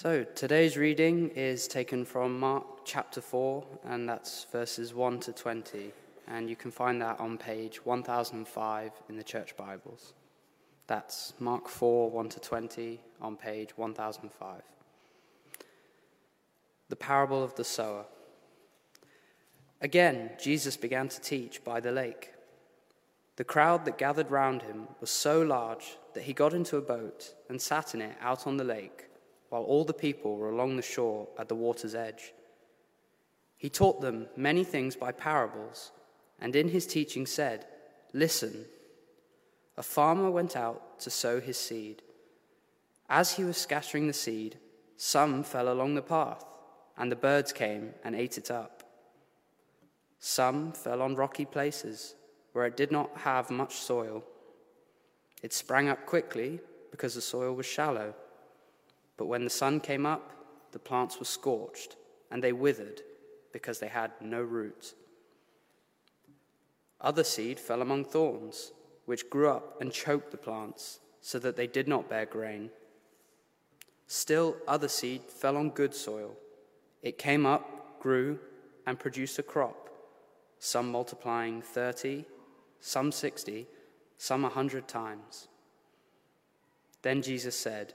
So, today's reading is taken from Mark chapter 4, and that's verses 1 to 20. And you can find that on page 1005 in the Church Bibles. That's Mark 4, 1 to 20, on page 1005. The parable of the sower. Again, Jesus began to teach by the lake. The crowd that gathered round him was so large that he got into a boat and sat in it out on the lake while all the people were along the shore at the water's edge. He taught them many things by parables, and in his teaching said, Listen, a farmer went out to sow his seed. As he was scattering the seed, some fell along the path, and the birds came and ate it up. Some fell on rocky places where it did not have much soil. It sprang up quickly because the soil was shallow. But when the sun came up, the plants were scorched, and they withered because they had no root. Other seed fell among thorns, which grew up and choked the plants, so that they did not bear grain. Still, other seed fell on good soil. It came up, grew, and produced a crop, some multiplying thirty, some sixty, some a hundred times. Then Jesus said,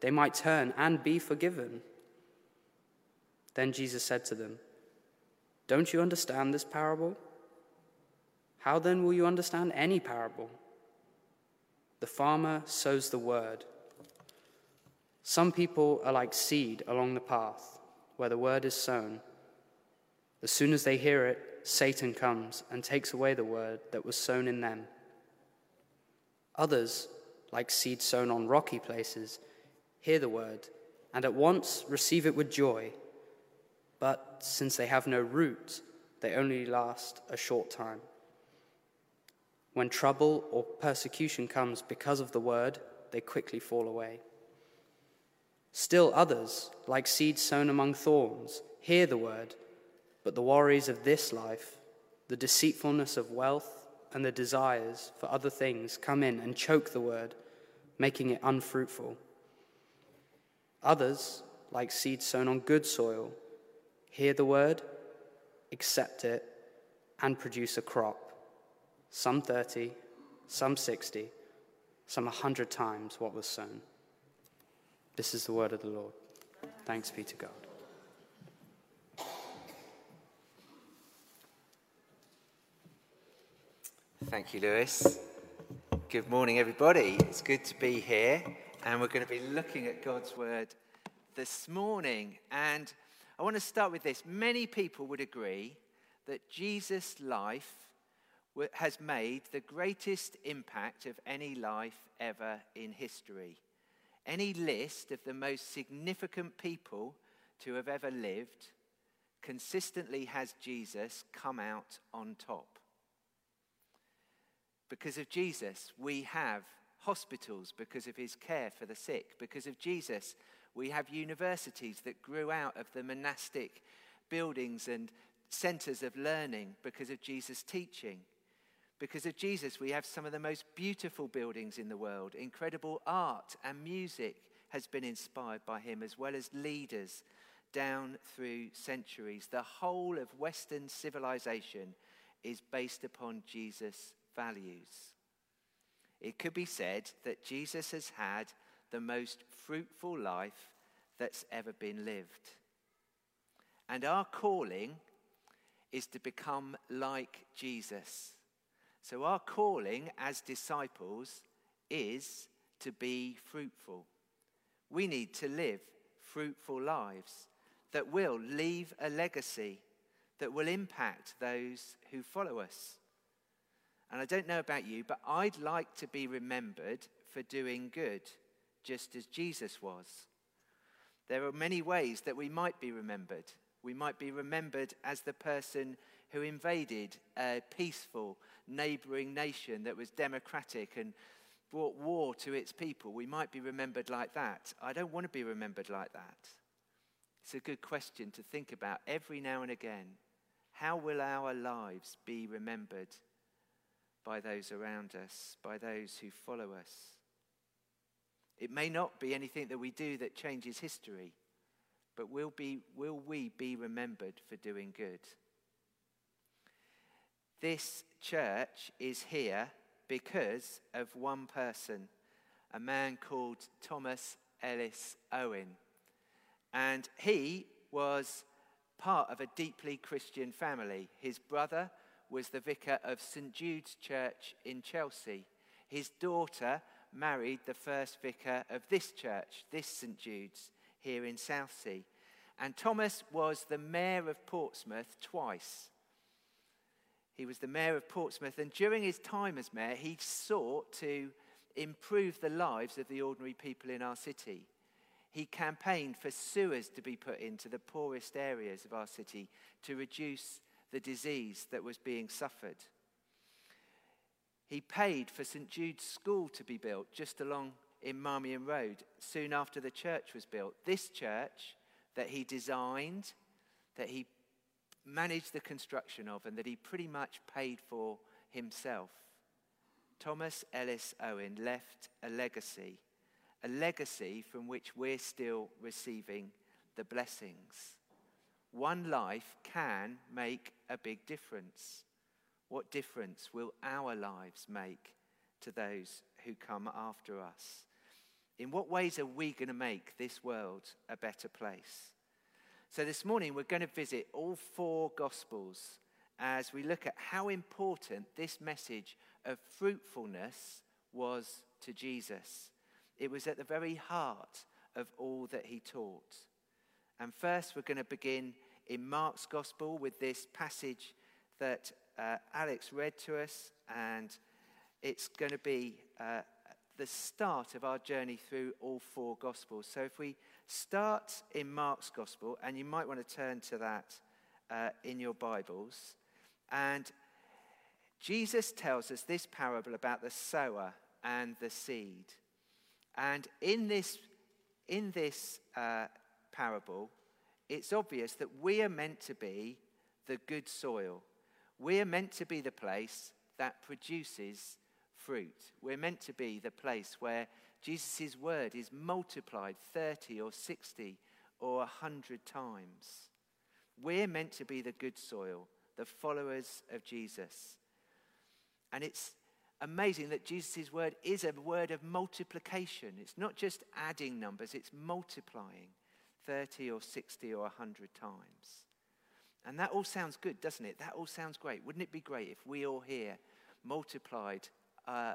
they might turn and be forgiven. Then Jesus said to them, Don't you understand this parable? How then will you understand any parable? The farmer sows the word. Some people are like seed along the path where the word is sown. As soon as they hear it, Satan comes and takes away the word that was sown in them. Others, like seed sown on rocky places, hear the word, and at once receive it with joy. But since they have no root, they only last a short time. When trouble or persecution comes because of the word, they quickly fall away. Still others, like seeds sown among thorns, hear the word, but the worries of this life, the deceitfulness of wealth, and the desires for other things come in and choke the word, making it unfruitful. Others, like seed sown on good soil, hear the word, accept it, and produce a crop. Some 30, some 60, some 100 times what was sown. This is the word of the Lord. Thanks be to God. Thank you, Lewis. Good morning, everybody. It's good to be here and we're going to be looking at God's Word this morning. And I want to start with this. Many people would agree that Jesus' life has made the greatest impact of any life ever in history. Any list of the most significant people to have ever lived consistently has Jesus come out on top. Because of Jesus, we have hospitals because of his care for the sick. Because of Jesus, we have universities that grew out of the monastic buildings and centers of learning because of Jesus' teaching. Because of Jesus, we have some of the most beautiful buildings in the world. Incredible art and music has been inspired by him, as well as leaders down through centuries. The whole of Western civilization is based upon Jesus' values it could be said that Jesus has had the most fruitful life that's ever been lived. And our calling is to become like Jesus. So, our calling as disciples is to be fruitful. We need to live fruitful lives that will leave a legacy, that will impact those who follow us. And I don't know about you, but I'd like to be remembered for doing good, just as Jesus was. There are many ways that we might be remembered. We might be remembered as the person who invaded a peaceful neighboring nation that was democratic and brought war to its people. We might be remembered like that. I don't want to be remembered like that. It's a good question to think about every now and again. How will our lives be remembered by those around us, by those who follow us? It may not be anything that we do that changes history, but will, be, will we be remembered for doing good? This church is here because of one person, a man called Thomas Ellis Owen. And he was part of a deeply Christian family. His brother was the vicar of St. Jude's Church in Chelsea. His daughter married the first vicar of this church, this St. Jude's, here in Southsea. And Thomas was the mayor of Portsmouth twice. He was the mayor of Portsmouth, and during his time as mayor, he sought to improve the lives of the ordinary people in our city. He campaigned for sewers to be put into the poorest areas of our city to reduce the disease that was being suffered. He paid for St. Jude's School to be built just along in Marmion Road soon after the church was built. This church that he designed, that he managed the construction of and that he pretty much paid for himself. Thomas Ellis Owen left a legacy, a legacy from which we're still receiving the blessings. One life can make a big difference. What difference will our lives make to those who come after us? In what ways are we going to make this world a better place? So, this morning we're going to visit all four Gospels as we look at how important this message of fruitfulness was to Jesus. It was at the very heart of all that he taught. And first, we're going to begin in Mark's Gospel with this passage that uh, Alex read to us, and it's going to be uh, the start of our journey through all four Gospels. So, if we Start in Mark's Gospel, and you might want to turn to that uh, in your Bibles. And Jesus tells us this parable about the sower and the seed. And in this, in this uh, parable, it's obvious that we are meant to be the good soil. We are meant to be the place that produces fruit. We're meant to be the place where Jesus' word is multiplied 30 or 60 or 100 times. We're meant to be the good soil, the followers of Jesus. And it's amazing that Jesus' word is a word of multiplication. It's not just adding numbers, it's multiplying 30 or 60 or 100 times. And that all sounds good, doesn't it? That all sounds great. Wouldn't it be great if we all here multiplied uh,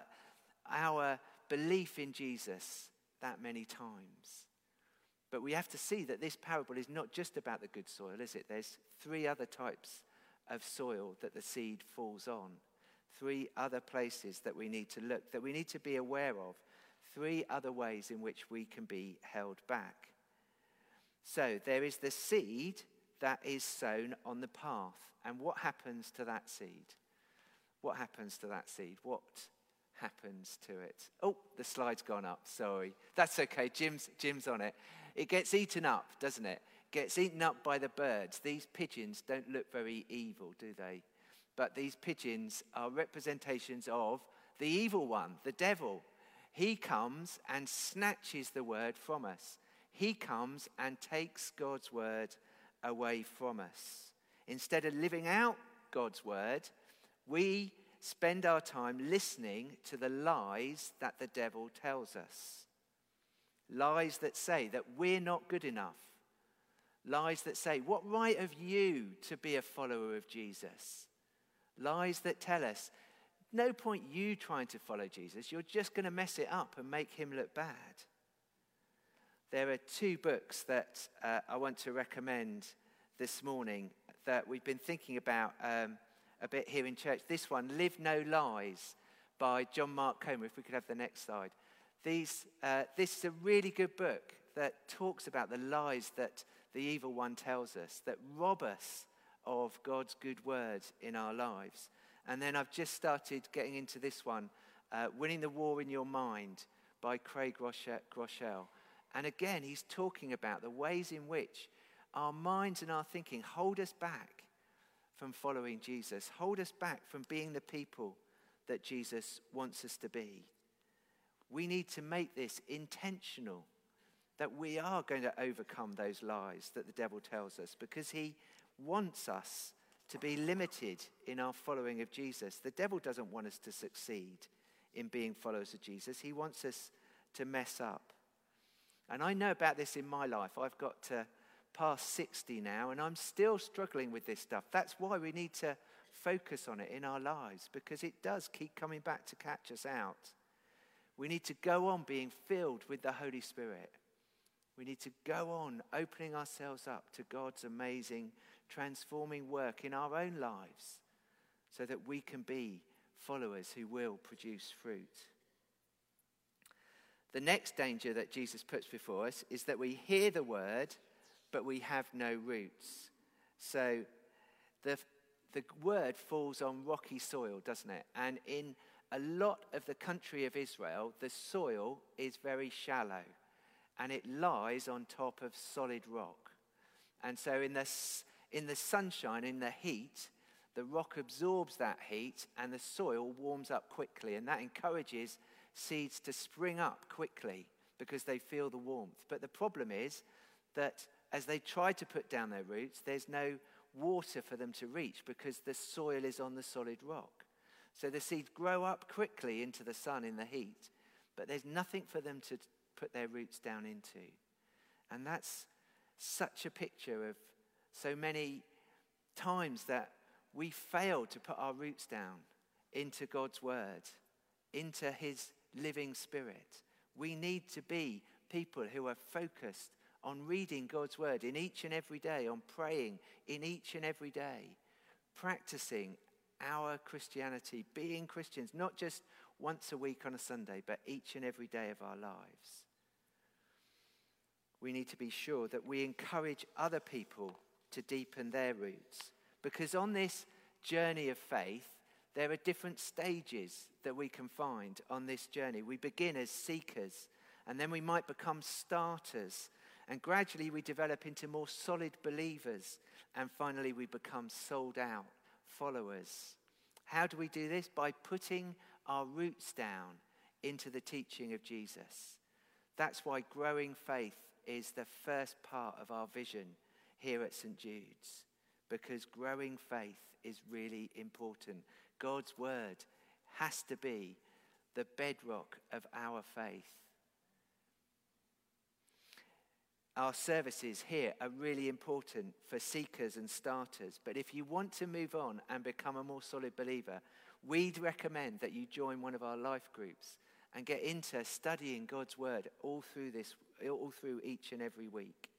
our belief in Jesus that many times. But we have to see that this parable is not just about the good soil, is it? There's three other types of soil that the seed falls on. Three other places that we need to look, that we need to be aware of. Three other ways in which we can be held back. So there is the seed that is sown on the path. And what happens to that seed? What happens to that seed? What happens to it. Oh, the slide's gone up. Sorry. That's okay. Jim's, Jim's on it. It gets eaten up, doesn't it? Gets eaten up by the birds. These pigeons don't look very evil, do they? But these pigeons are representations of the evil one, the devil. He comes and snatches the word from us. He comes and takes God's word away from us. Instead of living out God's word, we spend our time listening to the lies that the devil tells us. Lies that say that we're not good enough. Lies that say, What right have you to be a follower of Jesus? Lies that tell us, No point you trying to follow Jesus, you're just going to mess it up and make him look bad. There are two books that uh, I want to recommend this morning that we've been thinking about. Um, a bit here in church. This one, Live No Lies, by John Mark Comer. If we could have the next slide. These, uh, this is a really good book that talks about the lies that the evil one tells us, that rob us of God's good word in our lives. And then I've just started getting into this one, uh, Winning the War in Your Mind by Craig Groeschel. And again, he's talking about the ways in which our minds and our thinking hold us back from following Jesus, hold us back from being the people that Jesus wants us to be. We need to make this intentional that we are going to overcome those lies that the devil tells us because he wants us to be limited in our following of Jesus. The devil doesn't want us to succeed in being followers of Jesus, he wants us to mess up. And I know about this in my life. I've got to past 60 now, and I'm still struggling with this stuff. That's why we need to focus on it in our lives because it does keep coming back to catch us out. We need to go on being filled with the Holy Spirit. We need to go on opening ourselves up to God's amazing transforming work in our own lives so that we can be followers who will produce fruit. The next danger that Jesus puts before us is that we hear the word, but we have no roots. So the, the word falls on rocky soil, doesn't it? And in a lot of the country of Israel, the soil is very shallow and it lies on top of solid rock. And so, in the, in the sunshine, in the heat, the rock absorbs that heat and the soil warms up quickly. And that encourages seeds to spring up quickly because they feel the warmth. But the problem is that as they try to put down their roots, there's no water for them to reach because the soil is on the solid rock. So the seeds grow up quickly into the sun in the heat, but there's nothing for them to put their roots down into. And that's such a picture of so many times that we fail to put our roots down into God's word, into his living spirit. We need to be people who are focused on reading God's word in each and every day, on praying in each and every day, practicing our Christianity, being Christians, not just once a week on a Sunday, but each and every day of our lives. We need to be sure that we encourage other people to deepen their roots. Because on this journey of faith, there are different stages that we can find on this journey. We begin as seekers, and then we might become starters, and gradually we develop into more solid believers, and finally we become sold out followers. How do we do this? By putting our roots down into the teaching of Jesus. That's why growing faith is the first part of our vision here at St. Jude's, because growing faith is really important. God's word has to be the bedrock of our faith. Our services here are really important for seekers and starters, but if you want to move on and become a more solid believer, we'd recommend that you join one of our life groups and get into studying God's word all through this all through each and every week.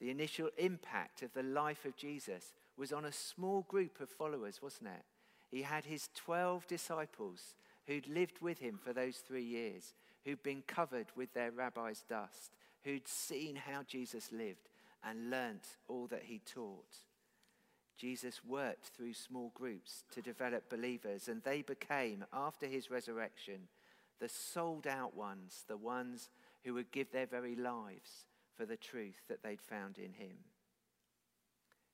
The initial impact of the life of Jesus was on a small group of followers, wasn't it? He had his 12 disciples who'd lived with him for those three years, who'd been covered with their rabbi's dust, who'd seen how Jesus lived and learnt all that he taught. Jesus worked through small groups to develop believers, and they became, after his resurrection, the sold out ones, the ones who would give their very lives for the truth that they'd found in him.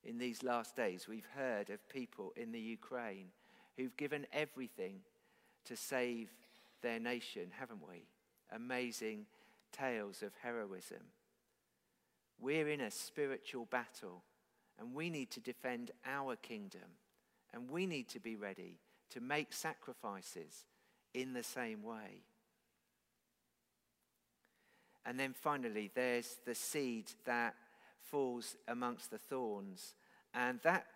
In these last days, we've heard of people in the Ukraine who've given everything to save their nation, haven't we? Amazing tales of heroism. We're in a spiritual battle, and we need to defend our kingdom, and we need to be ready to make sacrifices in the same way. And then finally, there's the seed that falls amongst the thorns. And that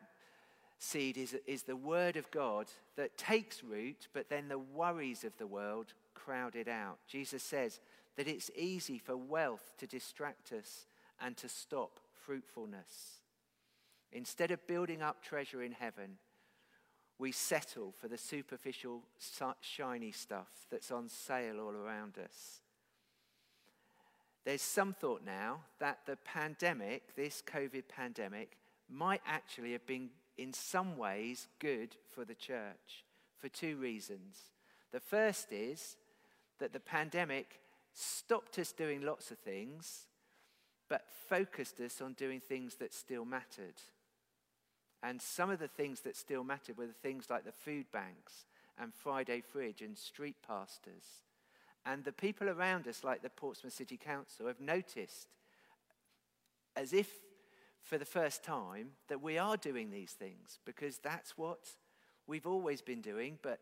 seed is, is the word of God that takes root, but then the worries of the world crowd it out. Jesus says that it's easy for wealth to distract us and to stop fruitfulness. Instead of building up treasure in heaven, we settle for the superficial, shiny stuff that's on sale all around us. there's some thought now that the pandemic, this COVID pandemic, might actually have been in some ways good for the church for two reasons. The first is that the pandemic stopped us doing lots of things, but focused us on doing things that still mattered. And some of the things that still mattered were the things like the food banks and Friday Fridge and street pastors. And the people around us, like the Portsmouth City Council, have noticed, as if for the first time, that we are doing these things because that's what we've always been doing, but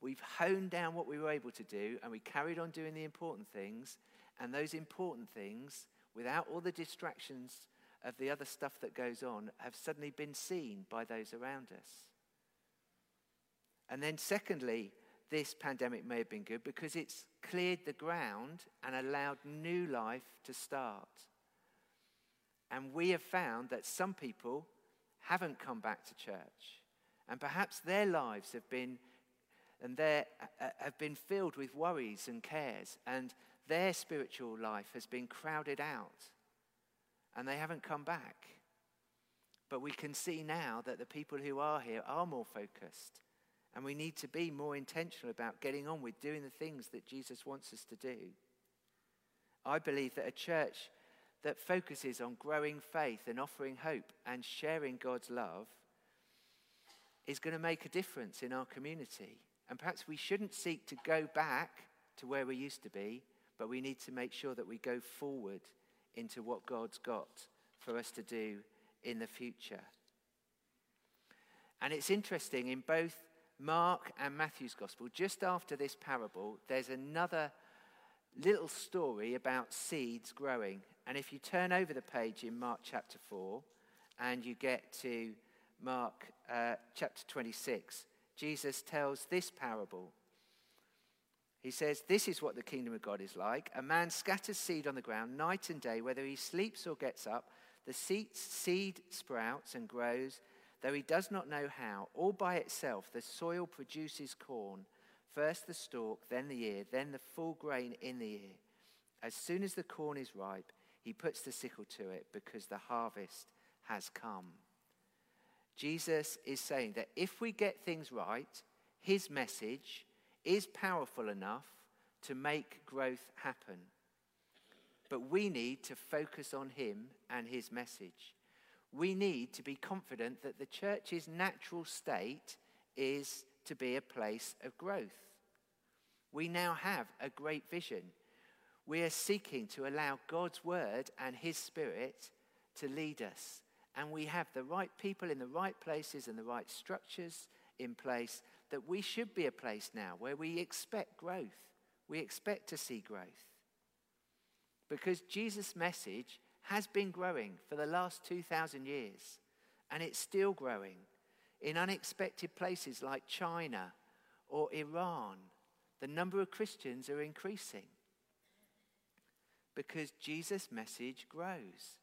we've honed down what we were able to do and we carried on doing the important things. And those important things, without all the distractions of the other stuff that goes on, have suddenly been seen by those around us. And then, secondly, this pandemic may have been good because it's cleared the ground and allowed new life to start. And we have found that some people haven't come back to church. And perhaps their lives have been and they uh, uh, have been filled with worries and cares, and their spiritual life has been crowded out, and they haven't come back. But we can see now that the people who are here are more focused and we need to be more intentional about getting on with doing the things that Jesus wants us to do. I believe that a church that focuses on growing faith and offering hope and sharing God's love is going to make a difference in our community. And perhaps we shouldn't seek to go back to where we used to be, but we need to make sure that we go forward into what God's got for us to do in the future. And it's interesting in both Mark and Matthew's gospel, just after this parable, there's another little story about seeds growing. And if you turn over the page in Mark chapter 4 and you get to Mark uh, chapter 26, Jesus tells this parable. He says, This is what the kingdom of God is like. A man scatters seed on the ground night and day, whether he sleeps or gets up. The seed sprouts and grows though he does not know how. All by itself, the soil produces corn first the stalk, then the ear, then the full grain in the ear. As soon as the corn is ripe, he puts the sickle to it because the harvest has come. Jesus is saying that if we get things right, his message is powerful enough to make growth happen. But we need to focus on him and his message we need to be confident that the church's natural state is to be a place of growth. We now have a great vision. We are seeking to allow God's word and his spirit to lead us. And we have the right people in the right places and the right structures in place that we should be a place now where we expect growth. We expect to see growth. Because Jesus' message has been growing for the last 2,000 years, and it's still growing in unexpected places like China or Iran. The number of Christians are increasing because Jesus' message grows.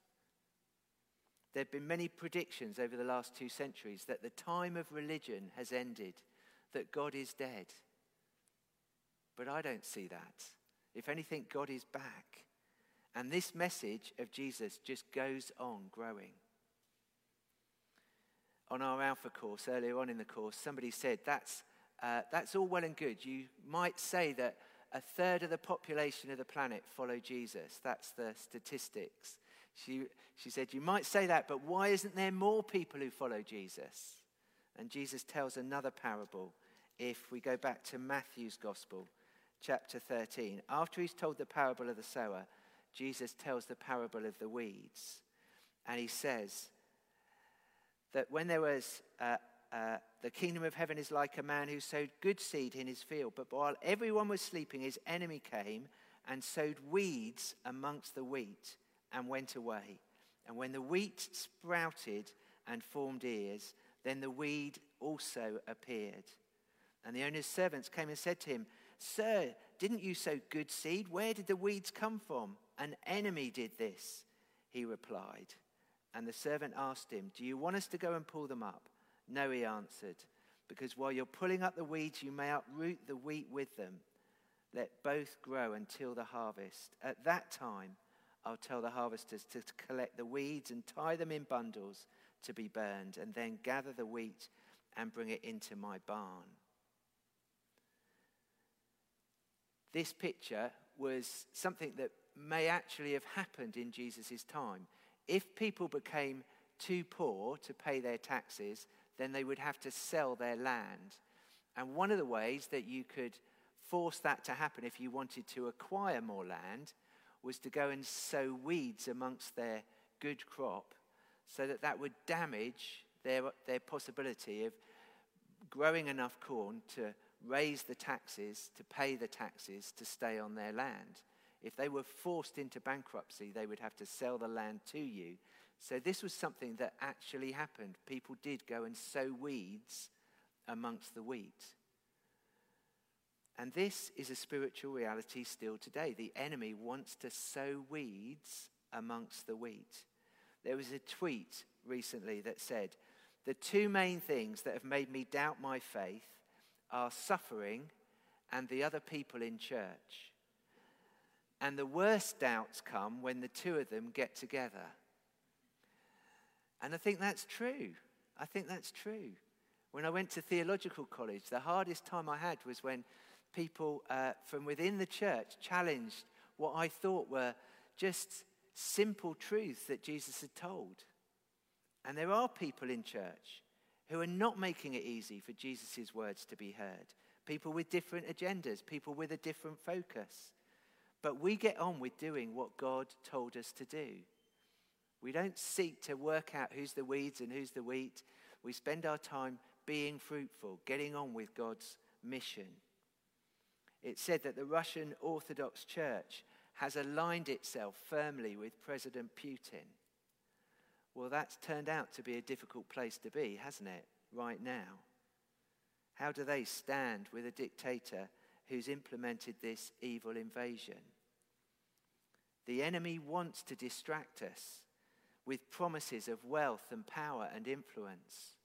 There have been many predictions over the last two centuries that the time of religion has ended, that God is dead. But I don't see that. If anything, God is back. And this message of Jesus just goes on growing. On our Alpha course, earlier on in the course, somebody said that's, uh, that's all well and good. You might say that a third of the population of the planet follow Jesus. That's the statistics. She, she said, You might say that, but why isn't there more people who follow Jesus? And Jesus tells another parable if we go back to Matthew's Gospel, chapter 13. After he's told the parable of the sower, Jesus tells the parable of the weeds. And he says that when there was, uh, uh, the kingdom of heaven is like a man who sowed good seed in his field, but while everyone was sleeping, his enemy came and sowed weeds amongst the wheat and went away. And when the wheat sprouted and formed ears, then the weed also appeared. And the owner's servants came and said to him, Sir, didn't you sow good seed? Where did the weeds come from? An enemy did this, he replied. And the servant asked him, Do you want us to go and pull them up? No, he answered, because while you're pulling up the weeds, you may uproot the wheat with them. Let both grow until the harvest. At that time, I'll tell the harvesters to collect the weeds and tie them in bundles to be burned, and then gather the wheat and bring it into my barn. This picture was something that may actually have happened in Jesus' time. If people became too poor to pay their taxes, then they would have to sell their land. And one of the ways that you could force that to happen if you wanted to acquire more land was to go and sow weeds amongst their good crop so that that would damage their, their possibility of growing enough corn to raise the taxes, to pay the taxes to stay on their land. If they were forced into bankruptcy, they would have to sell the land to you. So this was something that actually happened. People did go and sow weeds amongst the wheat. And this is a spiritual reality still today. The enemy wants to sow weeds amongst the wheat. There was a tweet recently that said, The two main things that have made me doubt my faith are suffering and the other people in church. And the worst doubts come when the two of them get together. And I think that's true. I think that's true. When I went to theological college, the hardest time I had was when people uh, from within the church challenged what I thought were just simple truths that Jesus had told. And there are people in church who are not making it easy for Jesus' words to be heard. People with different agendas, people with a different focus. But we get on with doing what God told us to do. We don't seek to work out who's the weeds and who's the wheat. We spend our time being fruitful, getting on with God's mission. It said that the Russian Orthodox Church has aligned itself firmly with President Putin. Well, that's turned out to be a difficult place to be, hasn't it, right now? How do they stand with a dictator who's implemented this evil invasion? The enemy wants to distract us with promises of wealth and power and influence.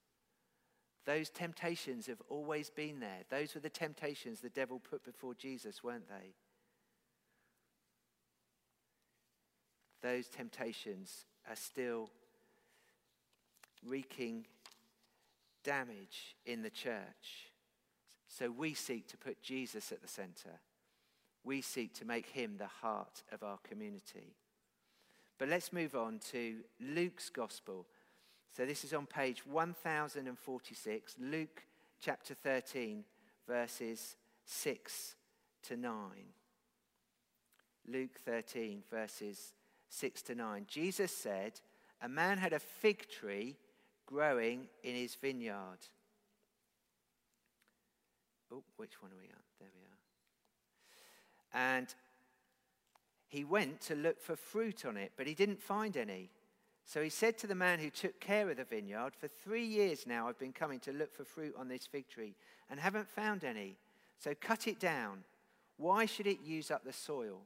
Those temptations have always been there. Those were the temptations the devil put before Jesus, weren't they? Those temptations are still wreaking damage in the church. So we seek to put Jesus at the center. We seek to make him the heart of our community. But let's move on to Luke's gospel. So this is on page 1046, Luke chapter 13, verses 6 to 9. Luke 13, verses 6 to 9. Jesus said, A man had a fig tree growing in his vineyard. Oh, which one are we on? There we are. And he went to look for fruit on it, but he didn't find any. So he said to the man who took care of the vineyard, For three years now I've been coming to look for fruit on this fig tree and haven't found any. So cut it down. Why should it use up the soil?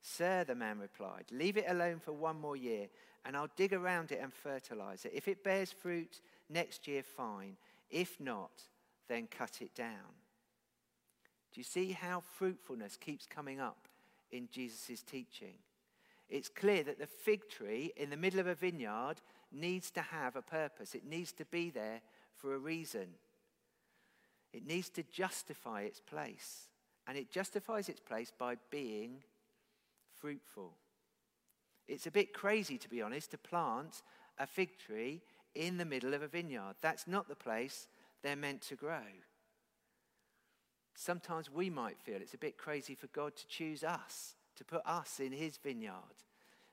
Sir, the man replied, leave it alone for one more year, and I'll dig around it and fertilize it. If it bears fruit next year, fine. If not, then cut it down. Do you see how fruitfulness keeps coming up in Jesus' teaching? It's clear that the fig tree in the middle of a vineyard needs to have a purpose, it needs to be there for a reason. It needs to justify its place. And it justifies its place by being fruitful. It's a bit crazy, to be honest, to plant a fig tree in the middle of a vineyard. That's not the place they're meant to grow. Sometimes we might feel it's a bit crazy for God to choose us, to put us in his vineyard.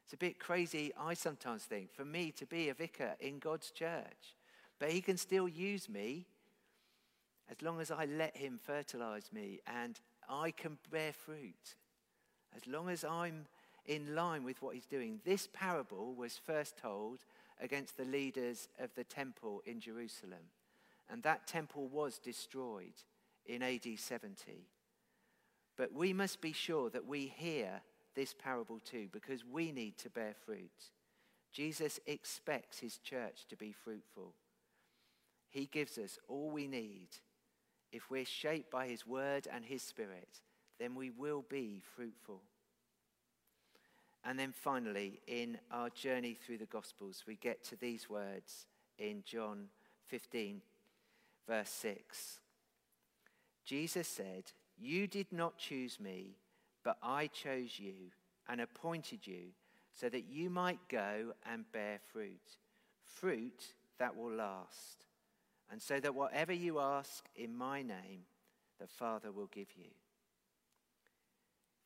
It's a bit crazy, I sometimes think, for me to be a vicar in God's church. But he can still use me as long as I let him fertilize me and I can bear fruit. As long as I'm in line with what he's doing. This parable was first told against the leaders of the temple in Jerusalem. And that temple was destroyed in AD 70. But we must be sure that we hear this parable too, because we need to bear fruit. Jesus expects his church to be fruitful. He gives us all we need. If we're shaped by his word and his spirit, then we will be fruitful. And then finally, in our journey through the Gospels, we get to these words in John 15, verse 6. Jesus said, You did not choose me, but I chose you and appointed you so that you might go and bear fruit, fruit that will last, and so that whatever you ask in my name, the Father will give you.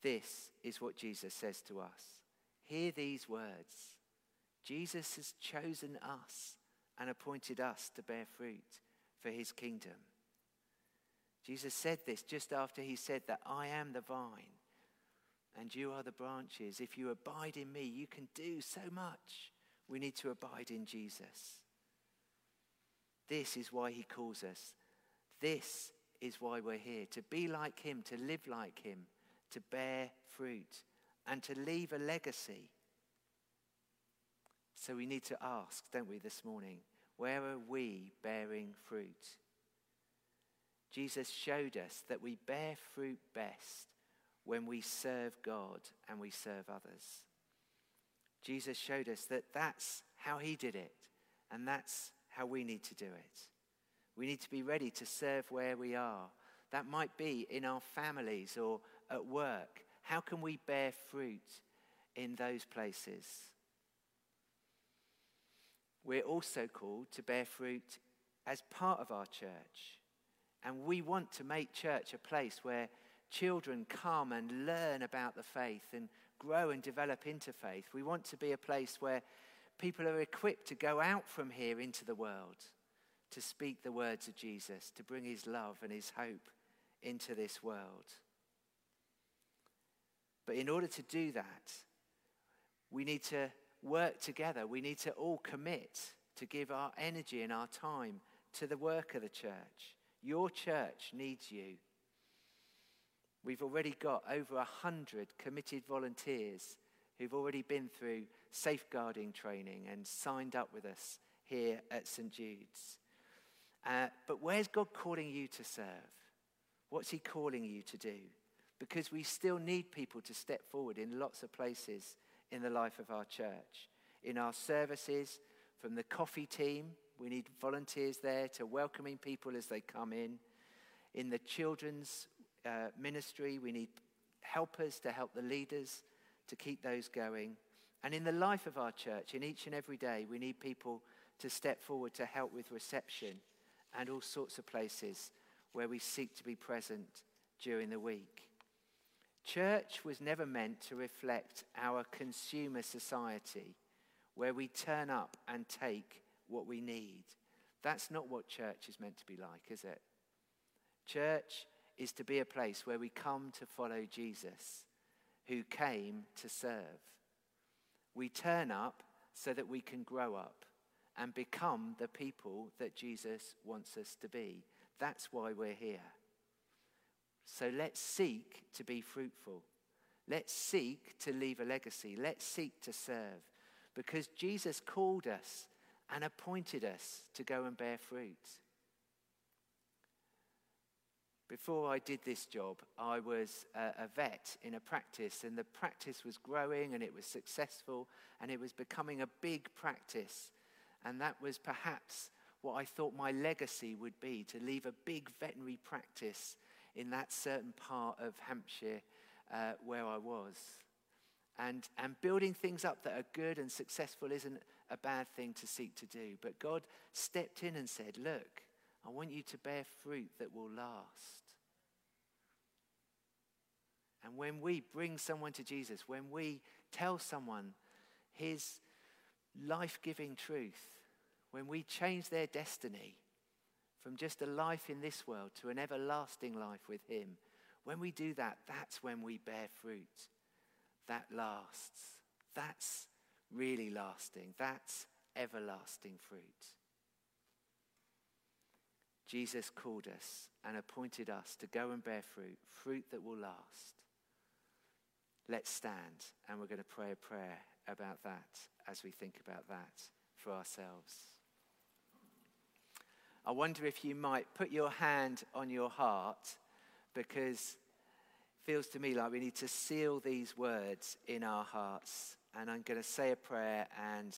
This is what Jesus says to us. Hear these words Jesus has chosen us and appointed us to bear fruit for his kingdom. Jesus said this just after he said that I am the vine and you are the branches. If you abide in me, you can do so much. We need to abide in Jesus. This is why he calls us. This is why we're here to be like him, to live like him, to bear fruit, and to leave a legacy. So we need to ask, don't we, this morning, where are we bearing fruit? Jesus showed us that we bear fruit best when we serve God and we serve others. Jesus showed us that that's how he did it, and that's how we need to do it. We need to be ready to serve where we are. That might be in our families or at work. How can we bear fruit in those places? We're also called to bear fruit as part of our church. And we want to make church a place where children come and learn about the faith and grow and develop into faith. We want to be a place where people are equipped to go out from here into the world to speak the words of Jesus, to bring his love and his hope into this world. But in order to do that, we need to work together. We need to all commit to give our energy and our time to the work of the church. Your church needs you. We've already got over a hundred committed volunteers who've already been through safeguarding training and signed up with us here at St. Jude's. Uh, but where's God calling you to serve? What's He calling you to do? Because we still need people to step forward in lots of places in the life of our church. In our services, from the coffee team, we need volunteers there to welcoming people as they come in. In the children's uh, ministry. We need helpers to help the leaders to keep those going. And in the life of our church, in each and every day, we need people to step forward to help with reception and all sorts of places where we seek to be present during the week. Church was never meant to reflect our consumer society where we turn up and take what we need. That's not what church is meant to be like, is it? Church is to be a place where we come to follow Jesus, who came to serve. We turn up so that we can grow up and become the people that Jesus wants us to be. That's why we're here. So let's seek to be fruitful. Let's seek to leave a legacy. Let's seek to serve because Jesus called us and appointed us to go and bear fruit. Before I did this job, I was a, a, vet in a practice, and the practice was growing and it was successful and it was becoming a big practice. And that was perhaps what I thought my legacy would be to leave a big veterinary practice in that certain part of Hampshire uh, where I was. And, and building things up that are good and successful isn't a bad thing to seek to do. But God stepped in and said, Look, I want you to bear fruit that will last. And when we bring someone to Jesus, when we tell someone his life giving truth, when we change their destiny from just a life in this world to an everlasting life with him, when we do that, that's when we bear fruit. That lasts. That's really lasting. That's everlasting fruit. Jesus called us and appointed us to go and bear fruit, fruit that will last. Let's stand and we're going to pray a prayer about that as we think about that for ourselves. I wonder if you might put your hand on your heart because it feels to me like we need to seal these words in our hearts. And I'm going to say a prayer and